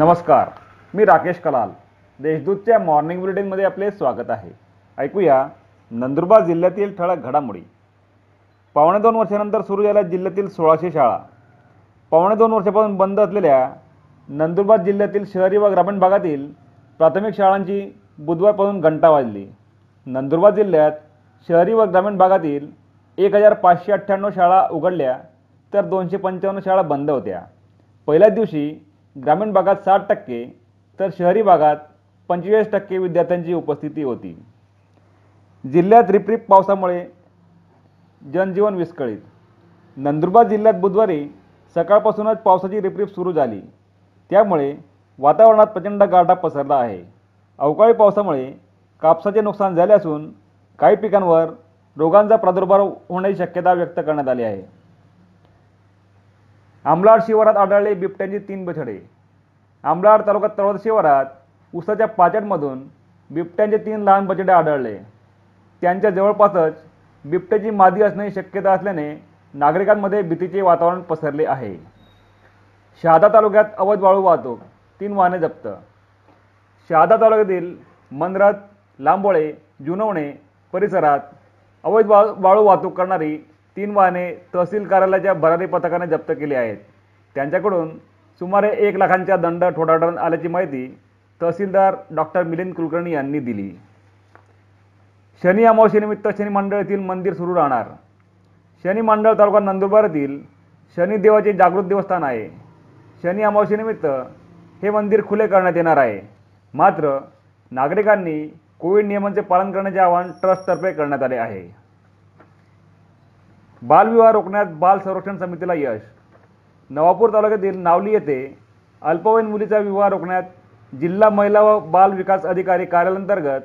नमस्कार मी राकेश कलाल. देशदूतच्या मॉर्निंग बुलेटिनमध्ये आपले स्वागत आहे. ऐकूया नंदुरबार जिल्ह्यातील ठळक घडामोडी. पावणे दोन वर्षानंतर सुरू झाल्या जिल्ह्यातील सोळाशे शाळा. पावणे दोन वर्षापासून बंद असलेल्या नंदुरबार जिल्ह्यातील शहरी व ग्रामीण भागातील प्राथमिक शाळांची बुधवारपासून घंटा वाजली. नंदुरबार जिल्ह्यात शहरी व ग्रामीण भागातील एक हजार पाचशे अठ्ठ्याण्णव शाळा उघडल्या तर दोनशे पंचावन्न शाळा बंद होत्या. पहिल्याच दिवशी ग्रामीण भागात साठ टक्के तर शहरी भागात पंचेचाळीस टक्के विद्यार्थ्यांची उपस्थिती होती. जिल्ह्यात रिपरिप पावसामुळे जनजीवन विस्कळीत. नंदुरबार जिल्ह्यात बुधवारी सकाळपासूनच पावसाची रिपरिप सुरू झाली. त्यामुळे वातावरणात प्रचंड गारठा पसरला आहे. अवकाळी पावसामुळे कापसाचे नुकसान झाले असून काही पिकांवर रोगांचा प्रादुर्भाव होण्याची शक्यता व्यक्त करण्यात आली आहे. आमलाड शिवारात आढळले बिबट्यांची तीन बछडे. आमलाड तालुक्यात तळवद शिवारात उसाच्या पाचटमधून बिबट्यांचे तीन लहान बछडे आढळले. त्यांच्या जवळपासच बिबट्याची मादी असण्याची शक्यता असल्याने नागरिकांमध्ये भीतीचे वातावरण पसरले आहे. शहादा तालुक्यात अवैध वाळू वाहतूक तीन वाहने जप्त. शहादा तालुक्यातील मंदरात लांबोळे जुनवणे परिसरात अवैध वा वाळू वाहतूक करणारी तीन वाहने तहसील कार्यालयाच्या भरारी पथकाने जप्त केली आहेत त्यांच्याकडून सुमारे एक लाखांचा दंड ठोठावण्यात आल्याची माहिती तहसीलदार डॉक्टर मिलिंद कुलकर्णी यांनी दिली. शनी अमावस्येनिमित्त शनी मंडळातील मंदिर सुरू राहणार. शनी मंडळ तालुका नंदुरबार येथील शनिदेवाचे जागृत देवस्थान आहे. शनी अमावस्येनिमित्त हे मंदिर खुले करण्यात येणार आहे. मात्र नागरिकांनी कोविड नियमांचे पालन करण्याचे आवाहन ट्रस्टतर्फे करण्यात आले आहे. बालविवाह रोखण्यात बाल संरक्षण समितीला यश. नवापूर तालुक्यातील नावली येथे अल्पवयीन मुलीचा विवाह रोखण्यात जिल्हा महिला व बाल विकास अधिकारी कार्यालयांतर्गत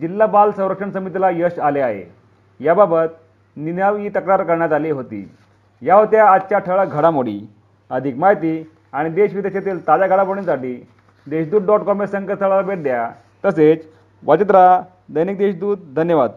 जिल्हा बाल संरक्षण समितीला यश आले आहे. याबाबत निनावी तक्रार करण्यात आली होती. या होत्या आजच्या ठळक घडामोडी. अधिक माहिती आणि देश विदेशातील ताज्या घडामोडींसाठी देशदूत डॉट कॉम या संकेतस्थळाला भेट द्या. तसेच वाचित राहा दैनिक देशदूत धन्यवाद.